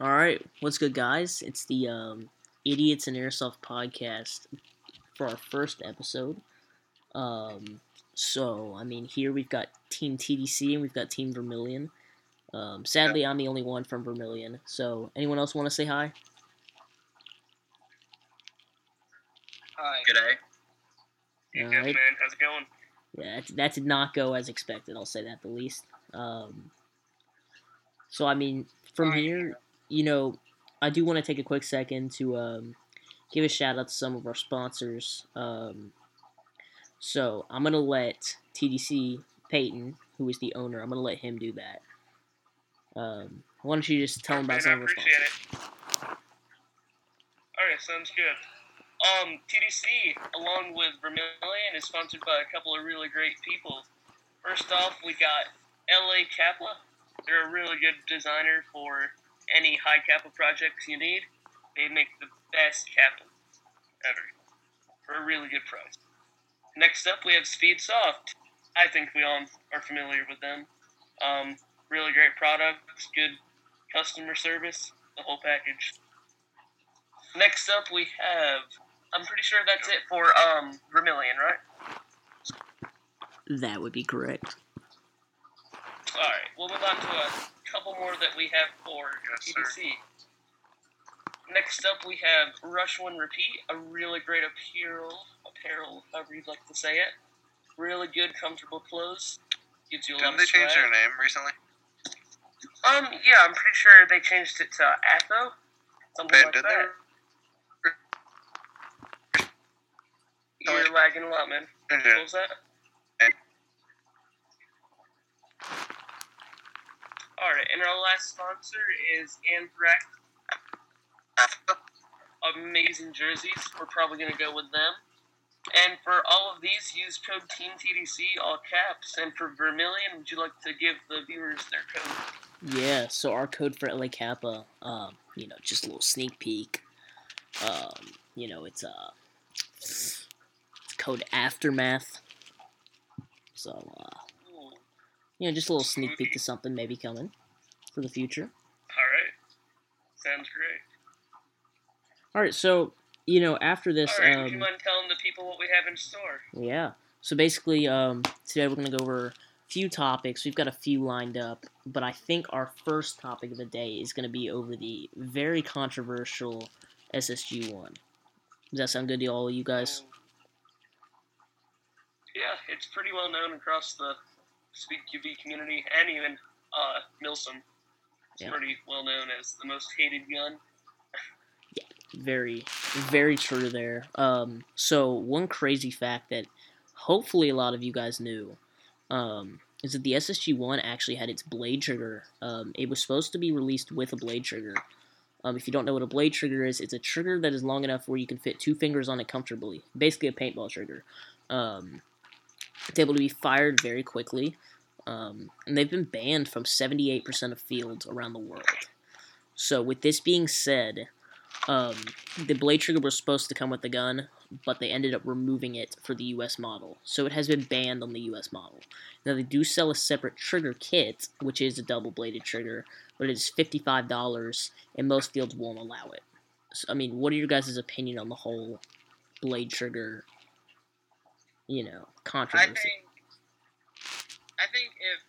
All right, what's good, guys? It's the um, Idiots and Airsoft podcast for our first episode. Um, so, I mean, here we've got Team TDC and we've got Team Vermilion. Um, sadly, I'm the only one from Vermilion. So, anyone else want to say hi? Hi. G'day. All Good right. man. How's it going? Yeah, that, that did not go as expected. I'll say that the least. Um, so I mean, from Fine. here, you know, I do want to take a quick second to um, give a shout out to some of our sponsors. Um, so I'm gonna let TDC Peyton, who is the owner, I'm gonna let him do that. Um, why don't you just tell him about some of our sponsors? it. Alright, sounds good. Um, TDC, along with Vermilion, is sponsored by a couple of really great people. First off, we got LA Kapla. They're a really good designer for any high capital projects you need. They make the best capital ever for a really good price. Next up, we have Speedsoft. I think we all are familiar with them. Um, really great products, good customer service, the whole package. Next up, we have. I'm pretty sure that's it for um Vermilion, right? That would be correct. All right, we'll move on to a couple more that we have for Yes. Next up, we have Rush One Repeat, a really great apparel, apparel, however you'd like to say it. Really good, comfortable clothes. Gives you a lot Didn't of they change their name recently? Um, yeah, I'm pretty sure they changed it to Atho. Something They- like did that. they? You're lagging a lot, man. What was that? Alright, and our last sponsor is Anthrax. Amazing jerseys. We're probably going to go with them. And for all of these, use code TEAMTDC, all caps. And for Vermilion, would you like to give the viewers their code? Yeah, so our code for LA Kappa, um, you know, just a little sneak peek. Um, you know, it's uh it's code Aftermath. So uh. You know, just a little sneak peek to something maybe coming for the future. Alright. Sounds great. Alright, so you know, after this Alright, would you um mind telling the people what we have in store? Yeah. So basically, um, today we're going to go over a few topics. We've got a few lined up, but I think our first topic of the day is going to be over the very controversial SSG one. Does that sound good to all of you guys? Yeah, it's pretty well known across the Speed QB community and even uh, Milsim. It's Yeah. pretty well known as the most hated gun. Very, very true there. Um, so one crazy fact that hopefully a lot of you guys knew um, is that the SSG one actually had its blade trigger. Um, it was supposed to be released with a blade trigger. Um, if you don't know what a blade trigger is, it's a trigger that is long enough where you can fit two fingers on it comfortably. Basically, a paintball trigger. Um, it's able to be fired very quickly, um, and they've been banned from 78% of fields around the world. So, with this being said, um, the blade trigger was supposed to come with the gun, but they ended up removing it for the US model. So it has been banned on the US model. Now they do sell a separate trigger kit, which is a double bladed trigger, but it is $55 and most fields won't allow it. So, I mean, what are your guys' opinion on the whole blade trigger, you know, controversy. I think I think if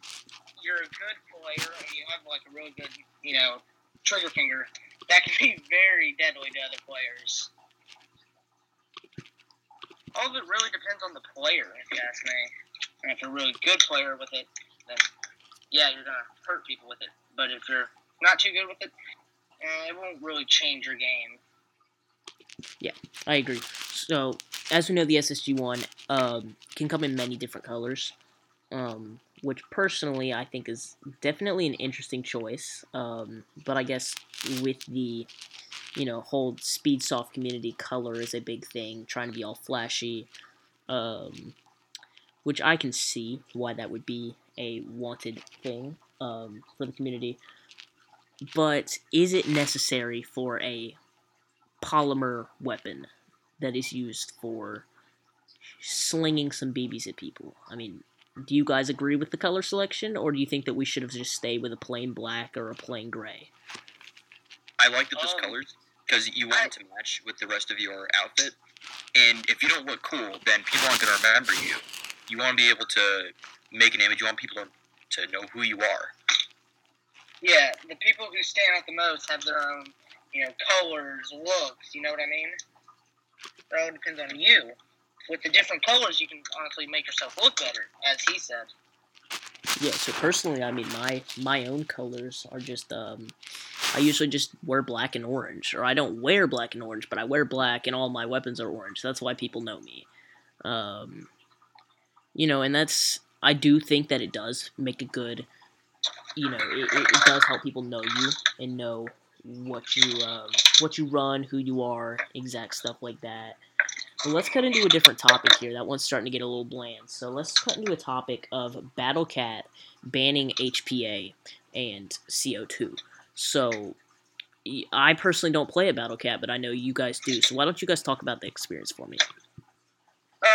you're a good player and you have like a really good, you know, trigger finger, that can be very deadly to other players. All of it really depends on the player, if you ask me. And if you're a really good player with it, then yeah, you're gonna hurt people with it. But if you're not too good with it, eh, it won't really change your game. Yeah, I agree. So, as we know, the SSG one um, can come in many different colors, um, which personally I think is definitely an interesting choice. Um, but I guess with the you know whole speed soft community, color is a big thing. Trying to be all flashy, um, which I can see why that would be a wanted thing um, for the community. But is it necessary for a polymer weapon that is used for slinging some BBs at people. I mean, do you guys agree with the color selection, or do you think that we should have just stayed with a plain black or a plain gray? I like those Um, colors because you want it to match with the rest of your outfit. And if you don't look cool, then people aren't going to remember you. You want to be able to make an image. You want people to, to know who you are. Yeah, the people who stand out the most have their own, you know, colors, looks. You know what I mean? It all depends on you. With the different colors, you can honestly make yourself look better, as he said. Yeah, so personally, I mean, my my own colors are just um, I usually just wear black and orange, or I don't wear black and orange, but I wear black, and all my weapons are orange. That's why people know me. Um, you know, and that's I do think that it does make a good, you know, it, it, it does help people know you and know what you um, what you run, who you are, exact stuff like that. But let's cut into a different topic here. That one's starting to get a little bland. So let's cut into a topic of BattleCat banning HPA and CO2. So I personally don't play at BattleCat, but I know you guys do. So why don't you guys talk about the experience for me? Um,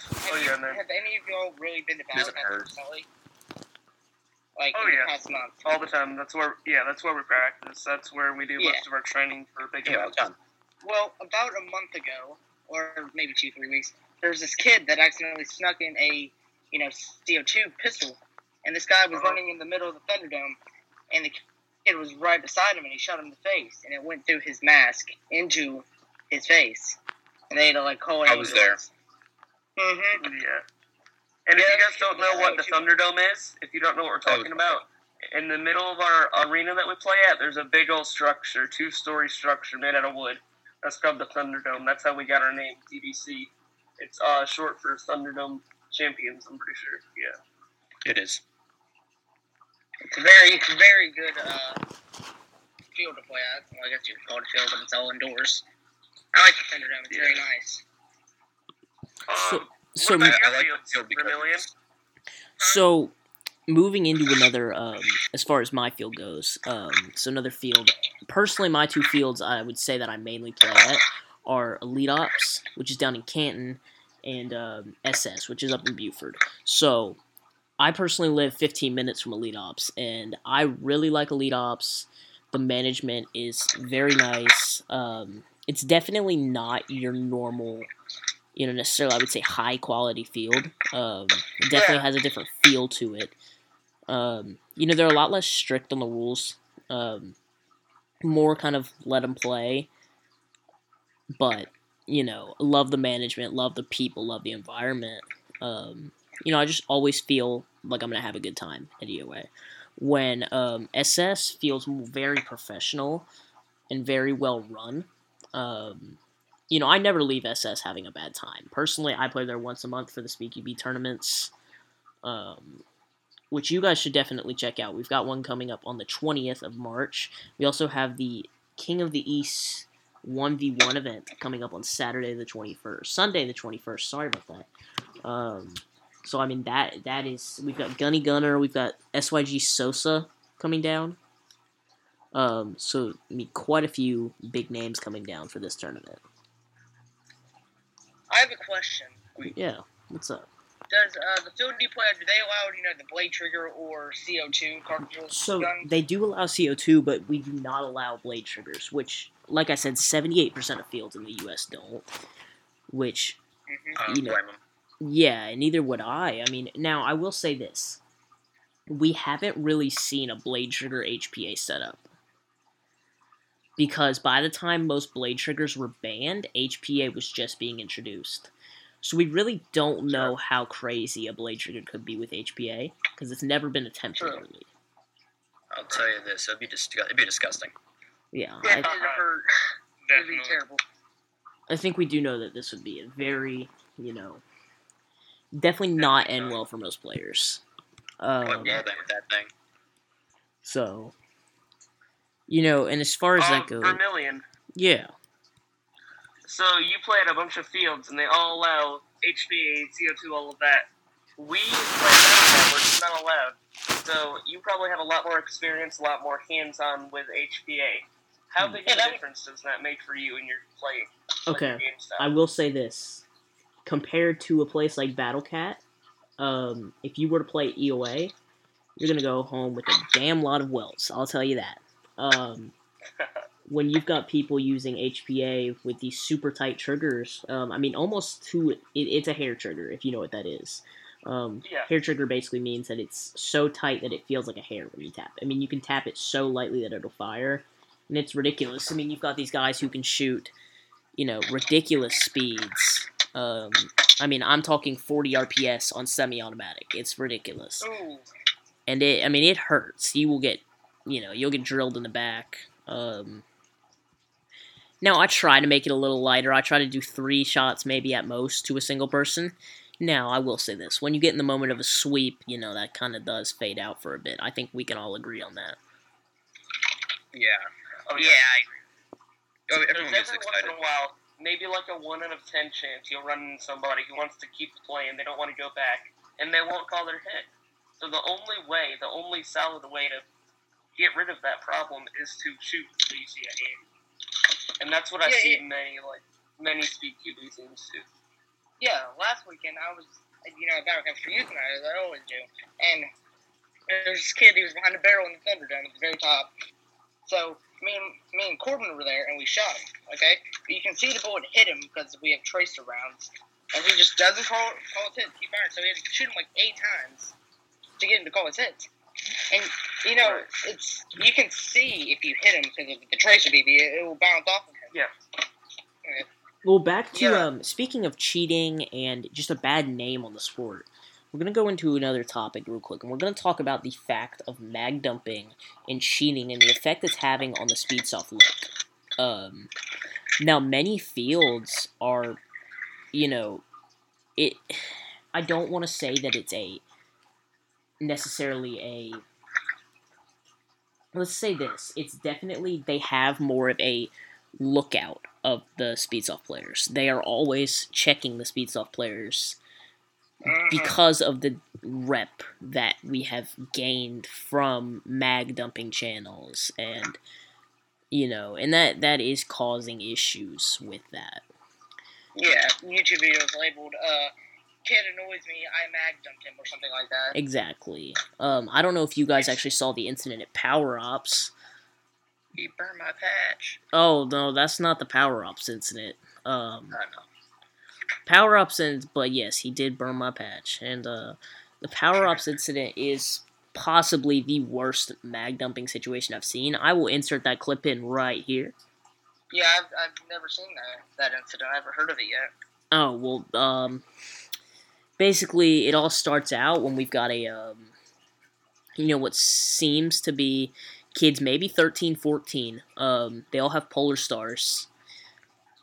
have, Oh, yeah, man. have any of y'all really been to Doesn't Battle hurt. recently? Like Oh, in yeah. the past month? all the time. That's where, yeah, that's where we practice. That's where we do Yeah. most of our training for big Yeah, events. done. Well, about a month ago, or maybe two, three weeks, there was this kid that accidentally snuck in a, you know, CO2 pistol, and this guy was Uh-huh. running in the middle of the Thunderdome, and the kid was right beside him, and he shot him in the face, and it went through his mask into his face, and they had to like call an I was there. Mm-hmm. Yeah. And if you guys don't know what the. Thunderdome is, if you don't know what we're That was talking about, in the middle of our arena that we play at, there's a big old structure, two story structure made out of wood. That's called the Thunderdome. That's how we got our name, TDC. It's uh, short for Thunderdome Champions, I'm pretty sure. Yeah. It is. It's a very, very good uh, field to play at. Well, I guess you could call it a field, but it's all indoors. I like the Thunderdome. It's very nice. Um, so, what about I like field because so moving into another, um, as far as my field goes, um, so another field. Personally, my two fields I would say that I mainly play at are Elite Ops, which is down in Canton, and um, SS, which is up in Buford. So, I personally live 15 minutes from Elite Ops, and I really like Elite Ops. The management is very nice. Um, it's definitely not your normal, you know, necessarily I would say high quality field. Um, it definitely has a different feel to it. Um, you know, they're a lot less strict on the rules. Um, more kind of let them play. But you know, love the management, love the people, love the environment. Um, you know, I just always feel like I'm gonna have a good time at EOA. When um, SS feels very professional and very well run. Um, you know, I never leave SS having a bad time. Personally, I play there once a month for the SpeedQB tournaments, um, which you guys should definitely check out. We've got one coming up on the 20th of March. We also have the King of the East 1v1 event coming up on Saturday the 21st. Sunday the 21st. Sorry about that. Um, so I mean that that is we've got Gunny Gunner, we've got SYG Sosa coming down. Um, so I mean quite a few big names coming down for this tournament. I have a question. Yeah, what's up? Does uh, the field you play at, do they allow, you know, the blade trigger or CO2 cartridges? So gun? they do allow CO2, but we do not allow blade triggers, which, like I said, 78% of fields in the U.S. don't. Which, Mhm. I don't You know- blame 'em. yeah, and neither would I. I mean, now I will say this: we haven't really seen a blade trigger HPA setup because by the time most blade triggers were banned, HPA was just being introduced. So we really don't know how crazy a blade trigger could be with HPA because it's never been attempted True. early. I'll tell you this: it'd be disgu- it'd be disgusting. Yeah, Yeah, I, it'd hurt. It'd be terrible. I think we do know that this would be a very, you know, definitely not end well for most players. Like Um, well then with that thing. so, you know, and as far as Um, that goes, Vermilion. yeah, So you play at a bunch of fields, and they all allow HPA, CO2, all of that. We play that, we're just not allowed. So you probably have a lot more experience, a lot more hands-on with HPA. How big of a difference does that make for you in your play? like Okay. your game style? I will say this: compared to a place like BattleCat, um, if you were to play EOA, you're gonna go home with a damn lot of welts. I'll tell you that. Um, when you've got people using HPA with these super tight triggers, um, I mean, almost to it, it's a hair trigger if you know what that is. Um, Yeah. Hair trigger basically means that it's so tight that it feels like a hair when you tap. I mean, you can tap it so lightly that it'll fire, and it's ridiculous. I mean, you've got these guys who can shoot, you know, ridiculous speeds. Um, I mean, I'm talking 40 RPS on semi-automatic. It's ridiculous Ooh. and it I mean it hurts. You will get you know, you'll get drilled in the back. Um now I try to make it a little lighter. I try to do 3 shots maybe at most to a single person. Now, I will say this. When you get in the moment of a sweep, you know, that kind of does fade out for a bit. I think we can all agree on that. Yeah. Oh, Yeah, I agree. Oh, There's everyone gets every once excited. in a while, maybe like a one out of ten chance you'll run into somebody who wants to keep playing, they don't want to go back, and they won't call their hit. So the only way, the only solid way to get rid of that problem is to shoot until you see a hand. And that's what I Yeah, see yeah. many like many speed QB teams do. Yeah, last weekend I was, you know, back after youth night as I always do, and there's this kid. He was behind a barrel in the Thunderdome at the very top. So me and me and Corbin were there, and we shot him. Okay, but you can see the bullet hit him because we have tracer rounds, and he just doesn't call call his hit. Keep firing. So we had to shoot him like eight times to get him to call his hits. And you know, it's you can see if you hit him because of the tracer BB, it, it will bounce off of him. Yeah. Well, back to Yeah. um, speaking of cheating and just a bad name on the sport, we're gonna go into another topic real quick, and we're gonna talk about the fact of mag dumping and cheating and the effect it's having on the speed soft look. Um, now, many fields are, you know, it. I don't want to say that it's a necessarily a. Let's say this: it's definitely they have more of a lookout of the speedsoft players. They are always checking the speedsoft players Mhm. because of the rep that we have gained from mag dumping channels and you know and that that is causing issues with that Yeah, YouTube videos labeled uh, "Kid annoys me, I mag dumped him" or something like that. exactly um i don't know if you guys actually saw the incident at power ops He burned my patch. oh no that's not the power ops incident um I know. power Ops and but yes he did burn my patch and uh the power Ops incident is possibly the worst mag dumping situation i've seen i will insert that clip in right here Yeah, I've, I've never seen that that incident. I haven't heard of it yet. oh well um basically it all starts out when we've got a um you know what seems to be kids maybe 13 14 um they all have polar stars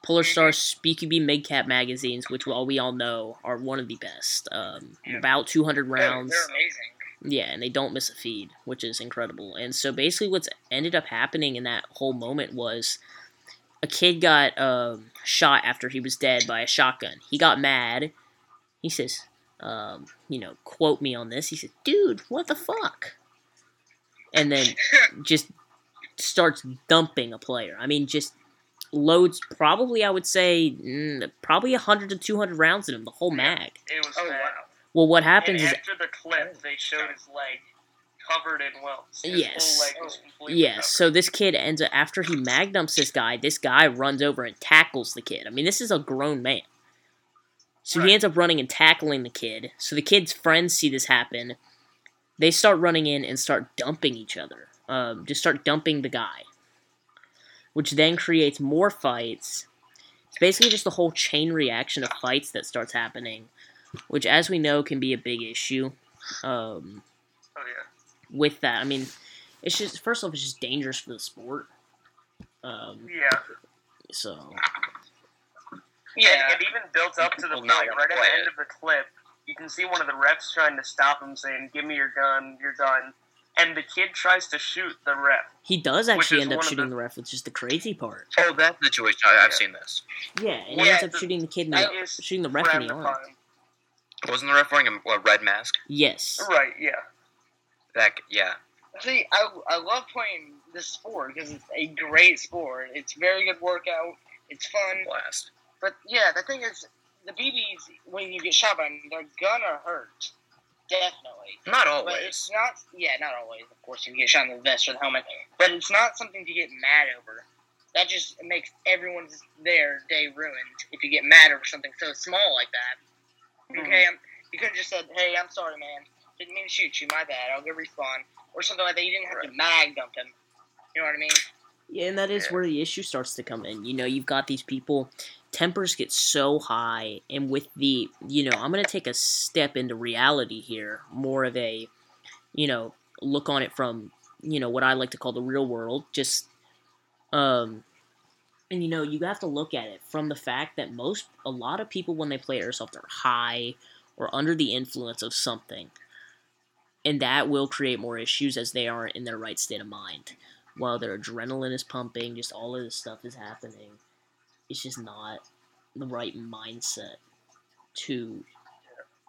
polar stars bqb midcap magazines which all we all know are one of the best um Yeah. about 200 They're- rounds They're, amazing. yeah, and they don't miss a feed, which is incredible. And so basically, what's ended up happening in that whole moment was a kid got um, shot after he was dead by a shotgun. He got mad. He says, um, you know, quote me on this. He says, dude, what the fuck? And then just starts dumping a player. I mean, just loads, probably, I would say, mm, probably 100 to 200 rounds in him, the whole mag. It was Oh bad. wow. Well, what And happens is after the clip, they showed his leg covered in welts. His Yes. whole leg was completely Yes, covered. so this kid ends up after he mag dumps this guy, this guy runs over and tackles the kid. I mean, this is a grown man. So he ends up running and tackling the kid. So the kid's friends see this happen. They start running in and start dumping each other. Um, just start dumping the guy. Which then creates more fights. It's basically just the whole chain reaction of fights that starts happening. Which, as we know, can be a big issue. Um, Oh yeah. with that. I mean, it's just first off, it's just dangerous for the sport. Um, Yeah. so Yeah. And it even built up to the point right at the end it. of the clip. You can see one of the refs trying to stop him, saying, "Give me your gun, you're done." And the kid tries to shoot the ref. he does actually end up shooting the- the ref, which is the crazy part. Oh, that situation. I, I've Yeah. seen this. Yeah, and he ends up the- shooting the kid in the shooting the ref in the arm. Wasn't the ref wearing a, a red mask? Yes. Right. Yeah. That yeah. See, I, I love playing this sport because it's a great sport. It's very good workout. It's fun. Blast. But yeah, the thing is, the BBs when you get shot by them, they're gonna hurt. Definitely. Not But always. it's not. Yeah, not always. Of course, you get shot in the vest or the helmet. But it's not something to get mad over. that just makes everyone's their day ruined if you get mad over something so small like that. Mhm. Okay, um, you could have just said, "Hey, I'm sorry, man. Didn't mean to shoot you. My bad. I'll go respawn," or something like that. You didn't have to mag dump him. You know what I mean? Yeah, and that is Yeah. where the issue starts to come in. You know, you've got these people, tempers get so high, and with the, you know, I'm going to take a step into reality here, more of a, you know, look on it from, you know, what I like to call the real world. Just, um, and you know, you have to look at it from the fact that most, a lot of people when they play airsoft are high or under the influence of something. And that will create more issues as they aren't in their right state of mind while their adrenaline is pumping, just all of this stuff is happening. It's just not the right mindset to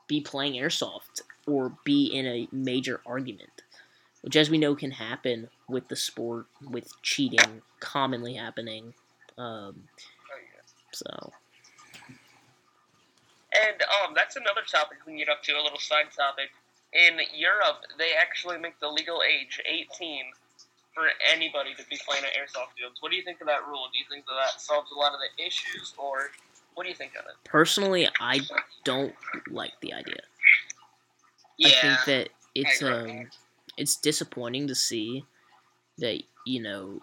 be playing airsoft or be in a major argument, which, as we know, can happen with the sport, with cheating commonly happening. Um, so, And um, that's another topic we get up to, a little side topic. In Europe, they actually make the legal age 18 for anybody to be playing at airsoft fields. What do you think of that rule? Do you think that that solves a lot of the issues, or what do you think of it? personally, I don't like the idea. Yeah. I think that it's um it's disappointing to see that you know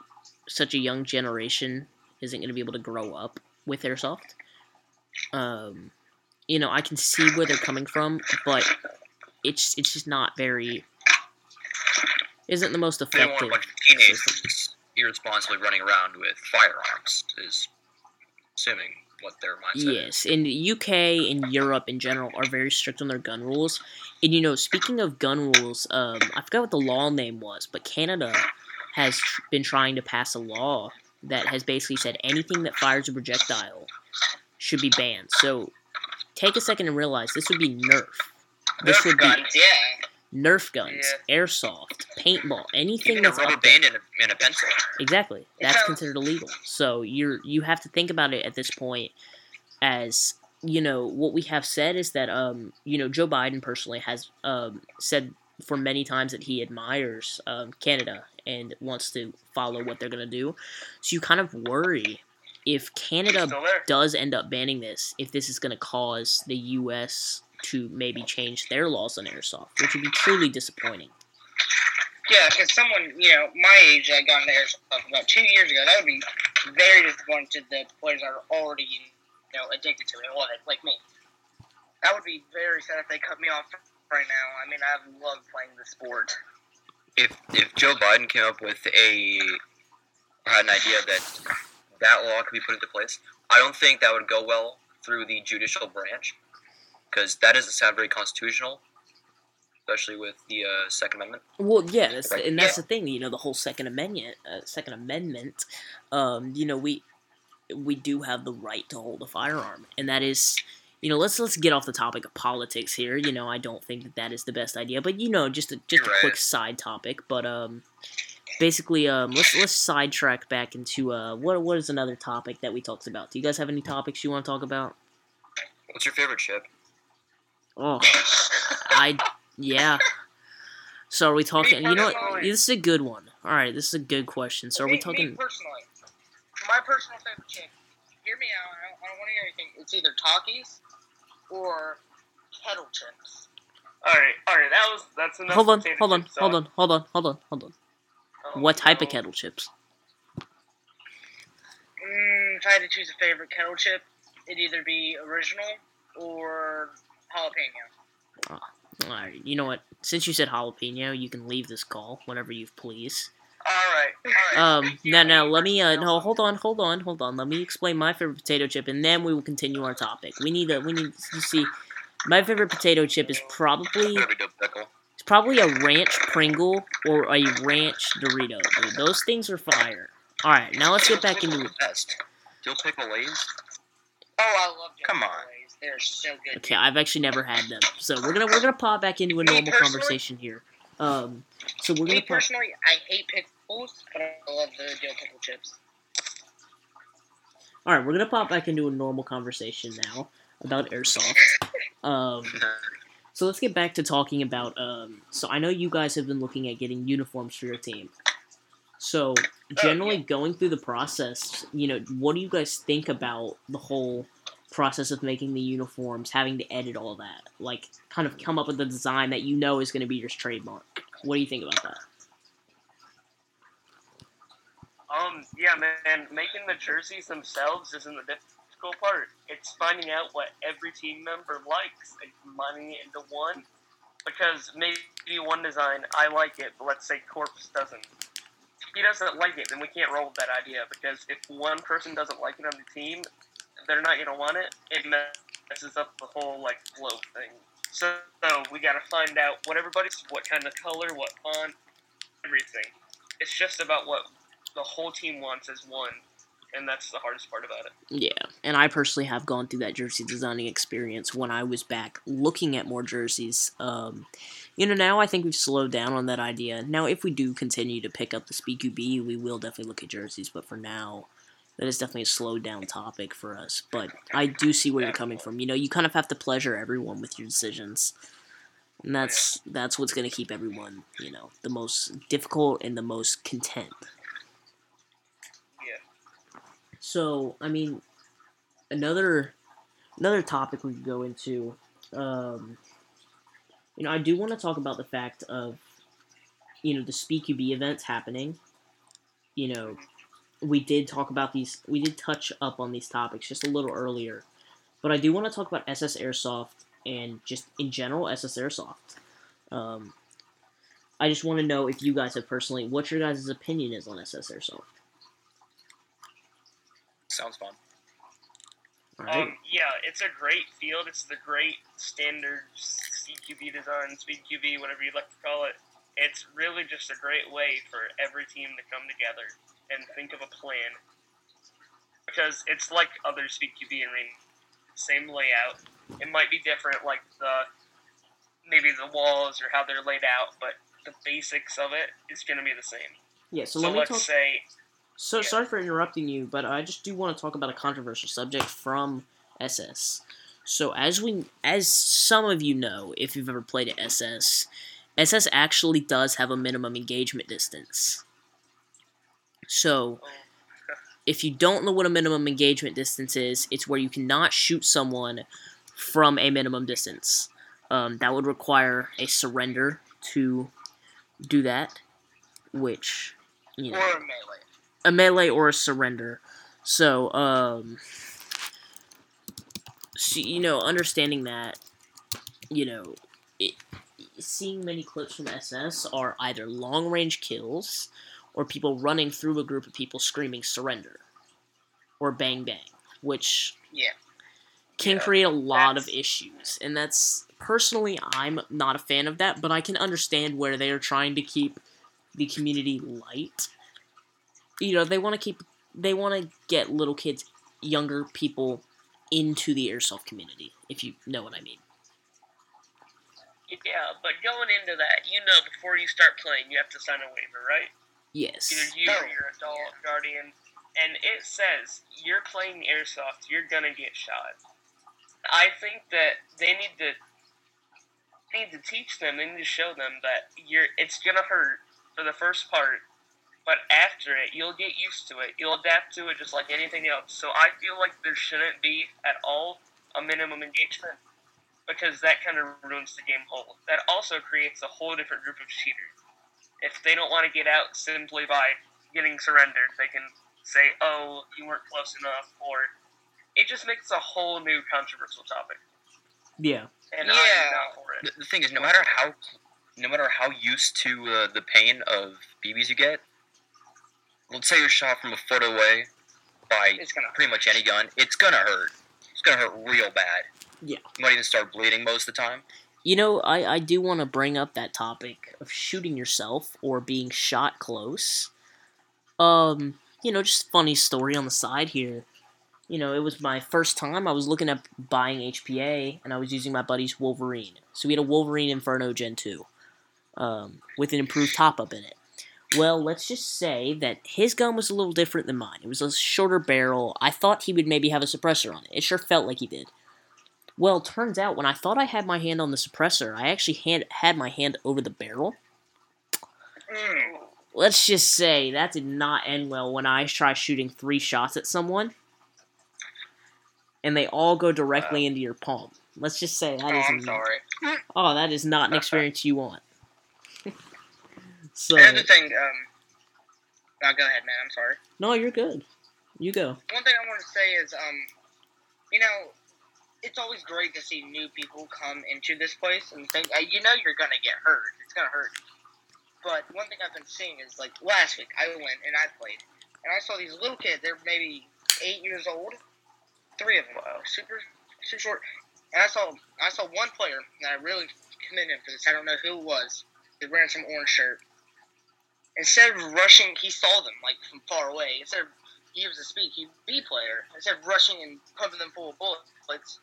such a young generation isn't going to be able to grow up with airsoft. Um, you know, I can see where they're coming from, but it's it's just not very isn't the most effective. They want a bunch of teenagers irresponsibly running around with firearms. Is assuming what their mindset is. Yes, in the UK and Europe in general are very strict on their gun rules. And you know, speaking of gun rules, um, I forgot what the law name was, but Canada has been trying to pass a law that has basically said anything that fires a projectile should be banned. So take a second and realize this would be Nerf. This Nerf would be Guns, yeah. Nerf guns, airsoft, paintball, anything Even a that's rubber up there. band and a, and a pencil. Exactly. That's Yeah. considered illegal. So you're you have to think about it at this point as you know what we have said is that um you know Joe Biden personally has um said for many times that he admires um, Canada and wants to follow what they're gonna do. So you kind of worry if Canada does end up banning this, if this is gonna cause the U.S. to maybe change their laws on airsoft, which would be truly disappointing. Yeah, because someone, you know, my age that got into airsoft about two years ago, that would be very disappointing to the players that are already, you know, addicted to it and love it, like me. That would be very sad if they cut me off right now. I mean, I love playing the sport. If if Joe Biden came up with a had an idea that that law could be put into place, I don't think that would go well through the judicial branch because that doesn't sound very constitutional, especially with the uh, Second Amendment. Well, yeah, that's Right. and that's the thing. You know, the whole Second Amendment, uh, Second Amendment. Um, you know, we we do have the right to hold a firearm, and that is, you know, let's let's get off the topic of politics here. You know, I don't think that that is the best idea, but you know, just a, just You're a quick side topic. But um, basically, um, let's let's sidetrack back into uh, what what is another topic that we talked about? Do you guys have any topics you want to talk about? What's your favorite chip? Oh, I yeah. So are we talking? You know what? personally- This is a good one. All right, this is a good question. So are me, we Me talking? personally, my personal favorite chip, hear me out, I don't, I don't want to hear anything. It's either Takis or kettle chips. All right, all right. That was that's enough. Hold on, hold on, chips hold talk. on, hold on, hold on, hold on. Oh, What type of kettle chips? Mm, if I had to choose a favorite kettle chip, it'd either be original or jalapeno. All right, you know what? Since you said jalapeno, you can leave this call whenever you please. All right, all right. Um, now, now, let me. Uh, no, hold on, hold on, hold on. Let me explain my favorite potato chip, and then we will continue our topic. We need to. We need to see. My favorite potato chip is probably Better Pickle. it's probably a ranch Pringle or a ranch Dorito. Dude, those things are fire. All right, now let's get back into. The best. Dill Pickle Lays? Oh, I love Jelly Come on. They're so good. Okay, I've actually never had them, so we're gonna we're gonna pop back into a normal conversation here. Um, so we're gonna pop. personally, I hate pickles, but I love the dill pickle chips. All right, we're gonna pop back into a normal conversation now about airsoft. Um, so let's get back to talking about. Um, so I know you guys have been looking at getting uniforms for your team. So generally going through the process, you know, what do you guys think about the whole process of making the uniforms, having to edit all that? Like kind of come up with a design that you know is going to be your trademark. What do you think about that? Um, yeah, man, making the jerseys themselves isn't the difficult part. It's finding out what every team member likes and combining it into one. Because maybe one design, I like it, but let's say Corpse doesn't. If he doesn't like it, then we can't roll with that idea. Because if one person doesn't like it on the team, they're not gonna want it. It messes up the whole like flow thing. So, so we gotta find out what everybody's, what kind of color, what font, everything. It's just about what the whole team wants as one, and that's the hardest part about it. Yeah, and I personally have gone through that jersey designing experience when I was back looking at more jerseys. Um, you know, now I think we've slowed down on that idea. Now, if we do continue to pick up the SpeedQB, we will definitely look at jerseys, but for now, that is definitely a slowed down topic for us. But I do see where you're coming from. You know, you kind of have to pleasure everyone with your decisions. And that's that's what's gonna keep everyone, you know, the most difficult and the most content. Yeah. So, I mean, another another topic we could go into. Um, you know, I do want to talk about the fact of, you know, the SpeedQB events happening. You know, we did talk about these. We did touch up on these topics just a little earlier, but I do want to talk about SS Airsoft and just in general SS Airsoft. Um, I just want to know if you guys have personally, what your guys' opinion is on SS Airsoft. Sounds fun. Right. Um, yeah, it's a great field. It's the great standard CQB design, speed QB, whatever you'd like to call it. It's really just a great way for every team to come together and think of a plan. Because it's like other speed QB and ring, same layout. It might be different, like the maybe the walls or how they're laid out, but the basics of it is going to be the same. yeah. So, So, let me let's talk. say, So Yeah. sorry for interrupting you, but I just do want to talk about a controversial subject from SS. So as we as some of you know, if you've ever played at SS, SS actually does have a minimum engagement distance. So if you don't know what a minimum engagement distance is, it's where you cannot shoot someone from a minimum distance. Um, that would require a surrender to do that, which you know Or a melee. a melee or a surrender. So, um, so, you know, understanding that, you know, it, seeing many clips from SS are either long range kills or people running through a group of people screaming surrender or bang bang, which Yeah. can Yeah, create a lot of issues. And that's personally, I'm not a fan of that, but I can understand where they are trying to keep the community light. You know, they want to keep, they want to get little kids, younger people into the airsoft community, if you know what I mean. yeah, but going into that, you know, before you start playing, you have to sign a waiver, right? Yes. Either you Oh, or your adult guardian, and it says you're playing airsoft, you're gonna get shot. I think that they need to need to teach them, they need to show them that you're it's gonna hurt for the first part, but after it, you'll get used to it. You'll adapt to it just like anything else. So I feel like there shouldn't be at all a minimum engagement because that kind of ruins the game whole. That also creates a whole different group of cheaters if they don't want to get out simply by getting surrendered, they can say, "Oh, you weren't close enough," or it just makes a whole new controversial topic, Yeah. and Yeah. I'm not for it. The, the thing is, no matter how, no matter how used to uh, the pain of BBs you get, let's say you're shot from a foot away by It's gonna pretty much any gun, it's gonna hurt. It's gonna hurt real bad. Yeah. You might even start bleeding most of the time. You know, I, I do want to bring up that topic of shooting yourself or being shot close. Um, you know, just funny story on the side here. You know, it was my first time. I was looking at buying HPA, and I was using my buddy's Wolverine. So we had a Wolverine Inferno Gen 2 um, with an improved hop up in it. Well, let's just say that his gun was a little different than mine. It was a shorter barrel. I thought he would maybe have a suppressor on it. It sure felt like he did. Well, turns out when I thought I had my hand on the suppressor, I actually hand, had my hand over the barrel. Mm. let's just say that did not end well when I try shooting three shots at someone, and they all go directly into your palm. Let's just say that oh, is I'm sorry. oh that is not an experience you want. so Another thing, um, now go ahead, man. I'm sorry. no, you're good. You go. One thing I want to say is, um, you know, it's always great to see new people come into this place and think, uh, you know, you're gonna get hurt. It's gonna hurt. But one thing I've been seeing is, like last week, I went and I played, and I saw these little kids. They're maybe eight years old, three of them, super, super short. And I saw, I saw one player that I really commend him for this. I don't know who it was. He was wearing some orange shirt. Instead of rushing, he saw them like from far away. Instead of he was a speed QB player. Instead of rushing and pumping them full of bullets,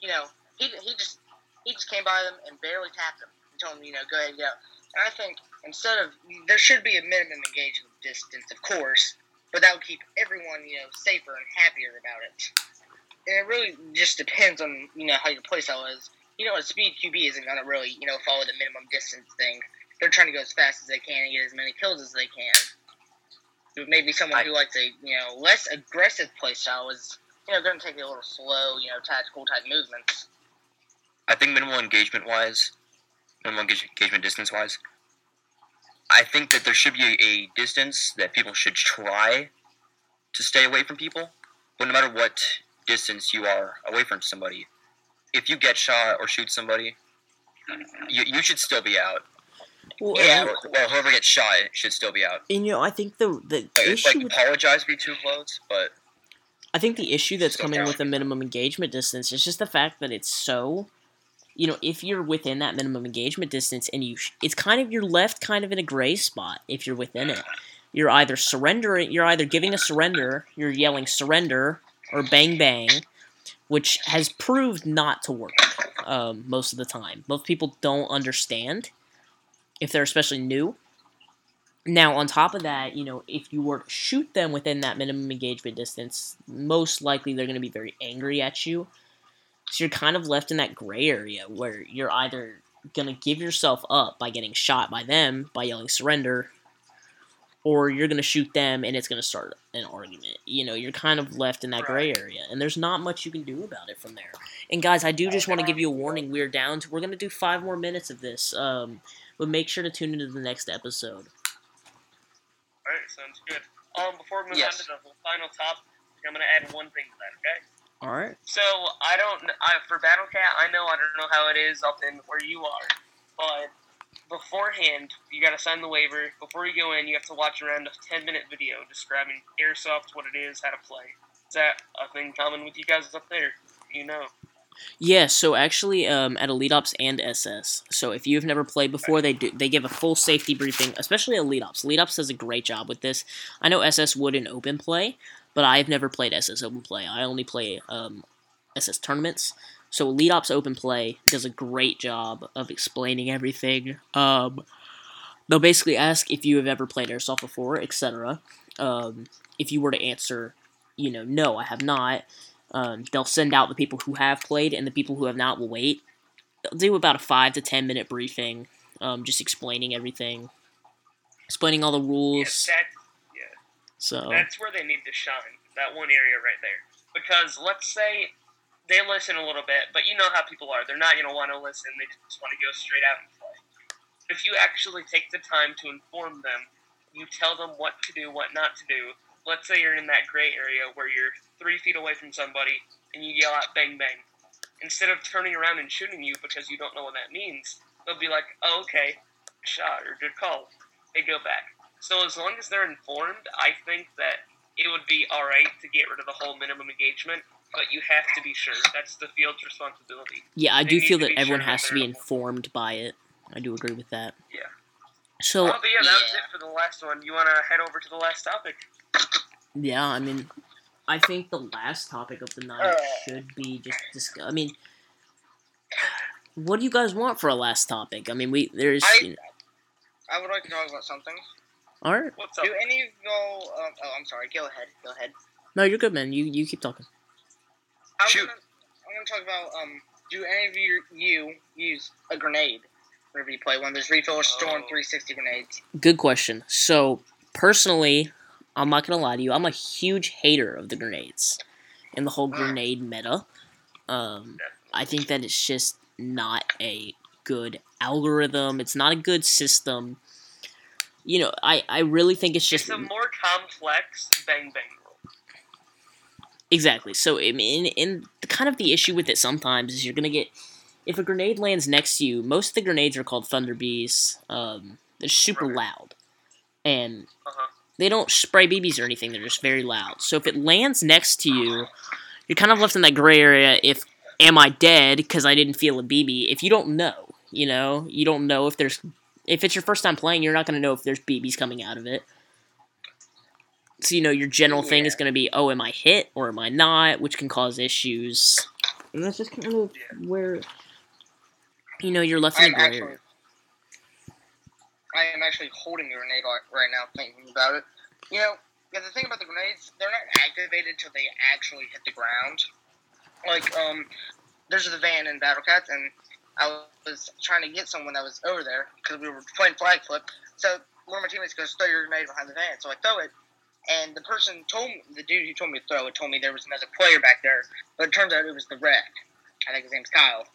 you know, he, he just he just came by them and barely tapped them and told them, you know, go ahead and go. And I think instead of there should be a minimum engagement distance, of course, but that would keep everyone, you know, safer and happier about it. And it really just depends on you know how your playstyle is. You know, a speed QB isn't gonna really you know follow the minimum distance thing. They're trying to go as fast as they can and get as many kills as they can. But maybe someone I- who likes a you know less aggressive playstyle is you know going to take a little slow, you know, tactical type movements. I think minimal engagement wise, minimal engage- engagement distance wise, I think that there should be a, a distance that people should try to stay away from people. But no matter what distance you are away from somebody, if you get shot or shoot somebody, you, you should still be out. Well, Yeah, and, or, well, whoever gets shot should still be out. and, you know, I think the the Like, it's issue like with apologize be too close, but I think the issue that's coming with the minimum engagement distance is just the fact that it's so, you know, if you're within that minimum engagement distance and you, sh- it's kind of you're left kind of in a gray spot if you're within it. You're either surrendering, you're either giving a surrender, you're yelling surrender or bang bang, which has proved not to work um, most of the time. Most people don't understand if they're especially new. Now, on top of that, you know, if you were to shoot them within that minimum engagement distance, most likely they're going to be very angry at you. So you're kind of left in that gray area where you're either going to give yourself up by getting shot by them by yelling surrender, or you're going to shoot them and it's going to start an argument. You know, you're kind of left in that gray area, and there's not much you can do about it from there. And guys, I do just want to give you a warning. We're down to we're going to do five more minutes of this. Um, but make sure to tune into the next episode. Sounds good. Um, before we move Yes. on to the final topic, I'm gonna add one thing to that, okay? All right. So I don't. I, for Battle Cat, I know I don't know how it is up in where you are, but beforehand you got to sign the waiver. Before you go in, you have to watch around a 10 minute video describing airsoft, what it is, how to play. Is that a thing common with you guys up there? You know. Yeah, so actually, um, at Elite Ops and SS, so if you've never played before, they do they give a full safety briefing, especially Elite Ops. Elite Ops does a great job with this. I know SS would in open play, but I've never played SS open play. I only play um, SS tournaments. So Elite Ops open play does a great job of explaining everything. Um, they'll basically ask if you have ever played airsoft before, etc. Um, if you were to answer, you know, no, I have not. Um, they'll send out the people who have played, and the people who have not will wait. They'll do about a five to ten minute briefing, um, just explaining everything, explaining all the Yeah, rules. that, yeah, So that's where they need to shine. That one area right there. Because let's say they listen a little bit, but you know how people are. They're not going to want to listen. They just want to go straight out and play. If you actually take the time to inform them, you tell them what to do, what not to do. Let's say you're in that gray area where you're three feet away from somebody and you yell out bang bang. Instead of turning around and shooting you because you don't know what that means, they'll be like, oh, okay, shot or good call. They go back. So as long as they're informed, I think that it would be all right to get rid of the whole minimum engagement, but you have to be sure. That's the field's responsibility. yeah, I they do need feel that everyone sure has to be informed by it. I do agree with that. Yeah. So oh, but yeah, that was it for the last one. You want to head over to the last topic? yeah, I mean, I think the last topic of the night Uh. should be just discuss. I mean, what do you guys want for a last topic? I mean, we there's. I- you know- I would like to talk about something. all right. What's up? Do any of y'all? Um, oh, I'm sorry. Go ahead. Go ahead. No, you're good, man. You you keep talking. I Shoot. Wanna, I want to talk about um. Do any of you, you use a grenade whenever you play one There's those refill or storm Oh. 360 grenades. Good question. So personally, I'm not gonna lie to you. I'm a huge hater of the grenades and the whole Mm. grenade meta. Um, I think that it's just not a good algorithm. It's not a good system. You know, I, I really think it's just It's a more complex bang bang rule. Exactly. So I mean, in the kind of the issue with it sometimes is you're gonna get if a grenade lands next to you. Most of the grenades are called Thunder Bees. Um, they're super Right. loud, and Uh-huh. They don't spray BBs or anything. They're just very loud. So if it lands next to you, you're kind of left in that gray area. If am I dead because I didn't feel a BB? If you don't know, you know, you don't know if there's if it's your first time playing, you're not gonna know if there's BBs coming out of it. So you know your general thing is going to be, oh, am I hit or am I not, which can cause issues. And that's just kind of where you know you're left in the gray area. I am actually holding a grenade right- now, thinking about it. You know, yeah, the thing about the grenades, they're not activated till they actually hit the ground. Like, um, there's the van in Battle Cats, and I was trying to get someone that was over there because we were playing flag flip. So one of my teammates goes, "Throw your grenade behind the van." So I throw it, and the person told me, the dude who told me to throw it, told me there was another player back there, but it turns out it was the red. I think his name's Kyle.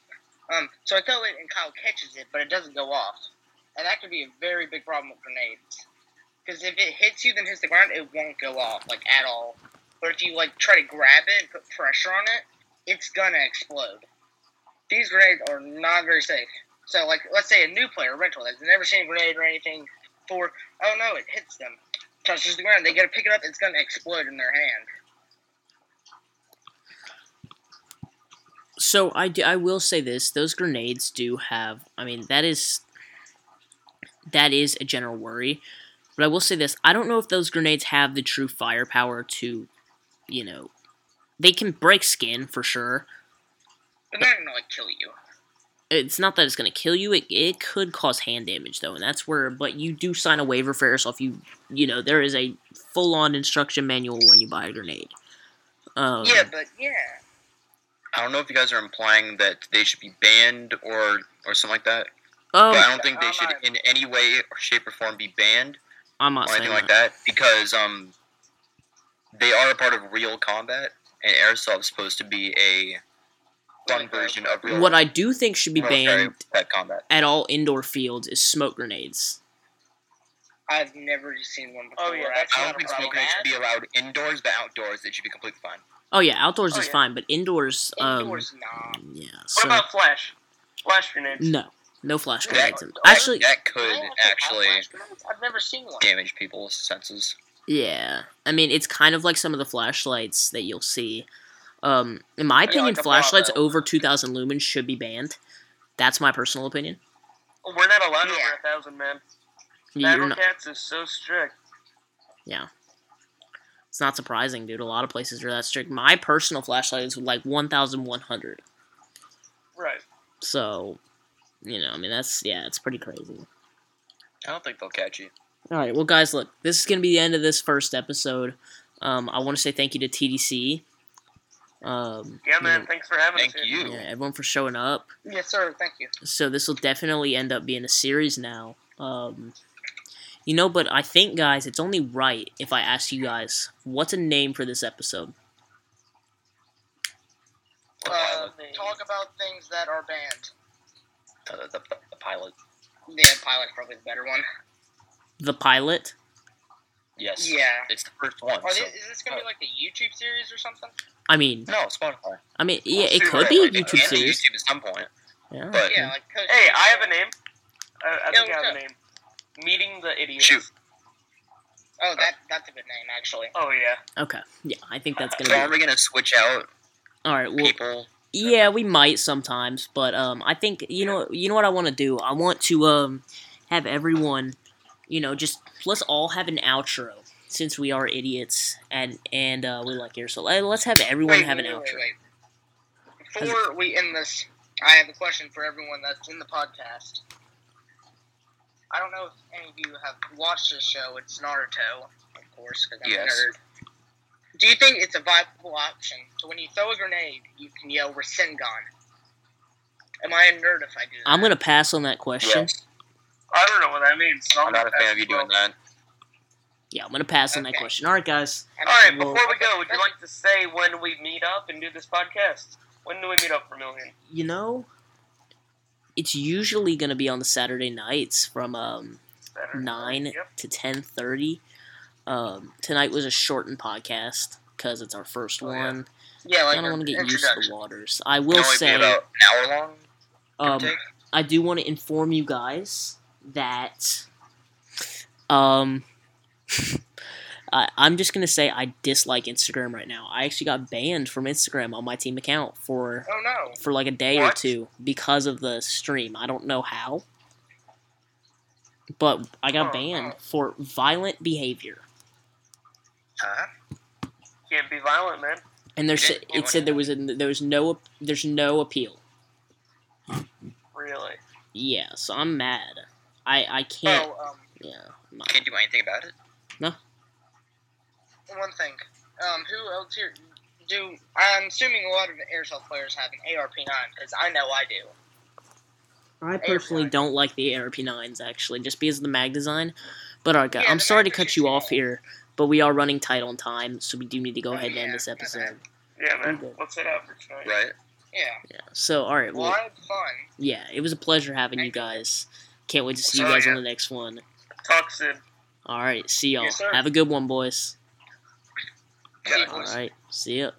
Um, so I throw it, and Kyle catches it, but it doesn't go off, and that could be a very big problem with grenades. Because if it hits you, then hits the ground, it won't go off like at all. But if you like try to grab it and put pressure on it, it's gonna explode. These grenades are not very safe. So, like, let's say a new player, a rental, has never seen a grenade or anything before. Oh no, it hits them, touches the ground. They gotta pick it up. It's gonna explode in their hand. So I, do, I will say this: those grenades do have. I mean, that is that is a general worry. But I will say this: I don't know if those grenades have the true firepower to, you know, they can break skin for sure. They're not gonna like kill you. It's not that it's going to kill you. It, it could cause hand damage though, and that's where. But you do sign a waiver for yourself. You you know there is a full on instruction manual when you buy a grenade. Um, yeah, but yeah. I don't know if you guys are implying that they should be banned or or something like that. Um, but I don't think they should, in any way, or shape, or form, be banned I'm not or saying anything like that. that because um, they are a part of real combat, and airsoft is supposed to be a fun version of real What I do think should be banned pet combat. at all indoor fields is smoke grenades. I've never seen one before. Oh, yeah, I've that's I don't not think a smoke grenades should be allowed indoors, but outdoors it should be completely fine. Oh yeah, outdoors Oh, is yeah. fine, but indoors, um, Indoors, nah. yeah. What So about flash? Flash grenades. no, no flash That, grenades. that- Actually, that could I don't think actually I've never seen one. damage people's senses. yeah. I mean, it's kind of like some of the flashlights that you'll see. Um, in my Yeah, opinion, like flashlights Bravo. over 2,000 lumens should be banned. That's my personal opinion. We're not allowed Yeah. over a thousand, man. You're Battle not, Cats is so strict. Yeah. It's not surprising, dude. A lot of places are that strict. My personal flashlight is like 1,100. Right. So, you know, I mean, that's yeah, it's pretty crazy. I don't think they'll catch you. All right, well, guys, look, this is going to be the end of this first episode. Um, I want to say thank you to TDC. Um, Yeah, you man. know, Thanks for having Thank us. here. you. yeah, everyone for showing up. Yes, sir. Thank you. So this will definitely end up being a series now. Um, you know, but I think, guys, it's only right if I ask you guys what's a name for this episode. Uh, talk about things that are banned. The, the, the pilot. Yeah, pilot's probably the better one. The pilot. Yes. Yeah. It's the first one. Are so- they, is this gonna be oh. like a YouTube series or something? I mean, No, Spotify. I mean, yeah, it could be a Spotify, YouTube and series. YouTube at some point. Yeah. But Yeah, like. Coach Hey, I have a name. I, I Yeah, think I what's have a name. Meeting the idiots. Shoot. Oh, that that's a good name actually. Oh yeah. Okay. Yeah, I think that's gonna are be. we gonna switch out All right. Well, people? Yeah, we might sometimes, but um, I think you know you know what I want to do. I want to um have everyone, you know, just let's all have an outro since we are idiots and and uh, we like air. So let- let's have everyone have an wait, outro. wait, wait. Before we end this, I have a question for everyone that's in the podcast. I don't know if any of you have watched this show. It's Naruto, of course, because I'm Yes. a nerd. Do you think it's a viable option? So when you throw a grenade, you can yell Rasengan. Am I a nerd if I do that? I'm gonna pass on that question. Yes. I don't know what that means. So I'm not a fan of you doing that. Yeah, I'm gonna pass on that question. All right, guys. All right, mean, Well- before we go, would you like to say when we meet up and do this podcast? When do we meet up for Million? You know, it's usually gonna be on the Saturday nights from um Saturday. nine Yep. to ten thirty. Um, tonight was a shortened podcast because it's our first Oh, yeah. one. Yeah, like I don't want to get used to the waters. I will say, about an hour long. um. I do want to inform you guys that, um, I, I'm just gonna say I dislike Instagram right now. I actually got banned from Instagram on my team account for Oh no. for like a day or two because of the stream. I don't know how, but I got Huh. banned for violent behavior. Huh? Can't be violent, man. And there's You sa- didn't- you it said there was a, there was no there's no appeal. Really. Yeah, so I'm mad. I I can't. Oh, um, Yeah, I'm not- Can't do anything about it. No. One thing. Um, who else here? Do I'm assuming a lot of the airsoft players have an ARP9 because I know I do. I personally fine. don't like the ARP9s actually, just because of the mag design. But alright, guys, Yeah, I'm sorry to cut you off here, but we are running tight on time, so we do need to go Oh, ahead and end this episode. Yeah, man. Okay. Let's head out for tonight. Right? Yeah. Yeah. So alright, Well, well, I had fun. yeah, it was a pleasure having you Thank you. guys. Can't wait to see you guys yeah. on the next one. Talk soon. Alright, see y'all. Yes. Have a good one, boys. Yeah. Alright, see ya.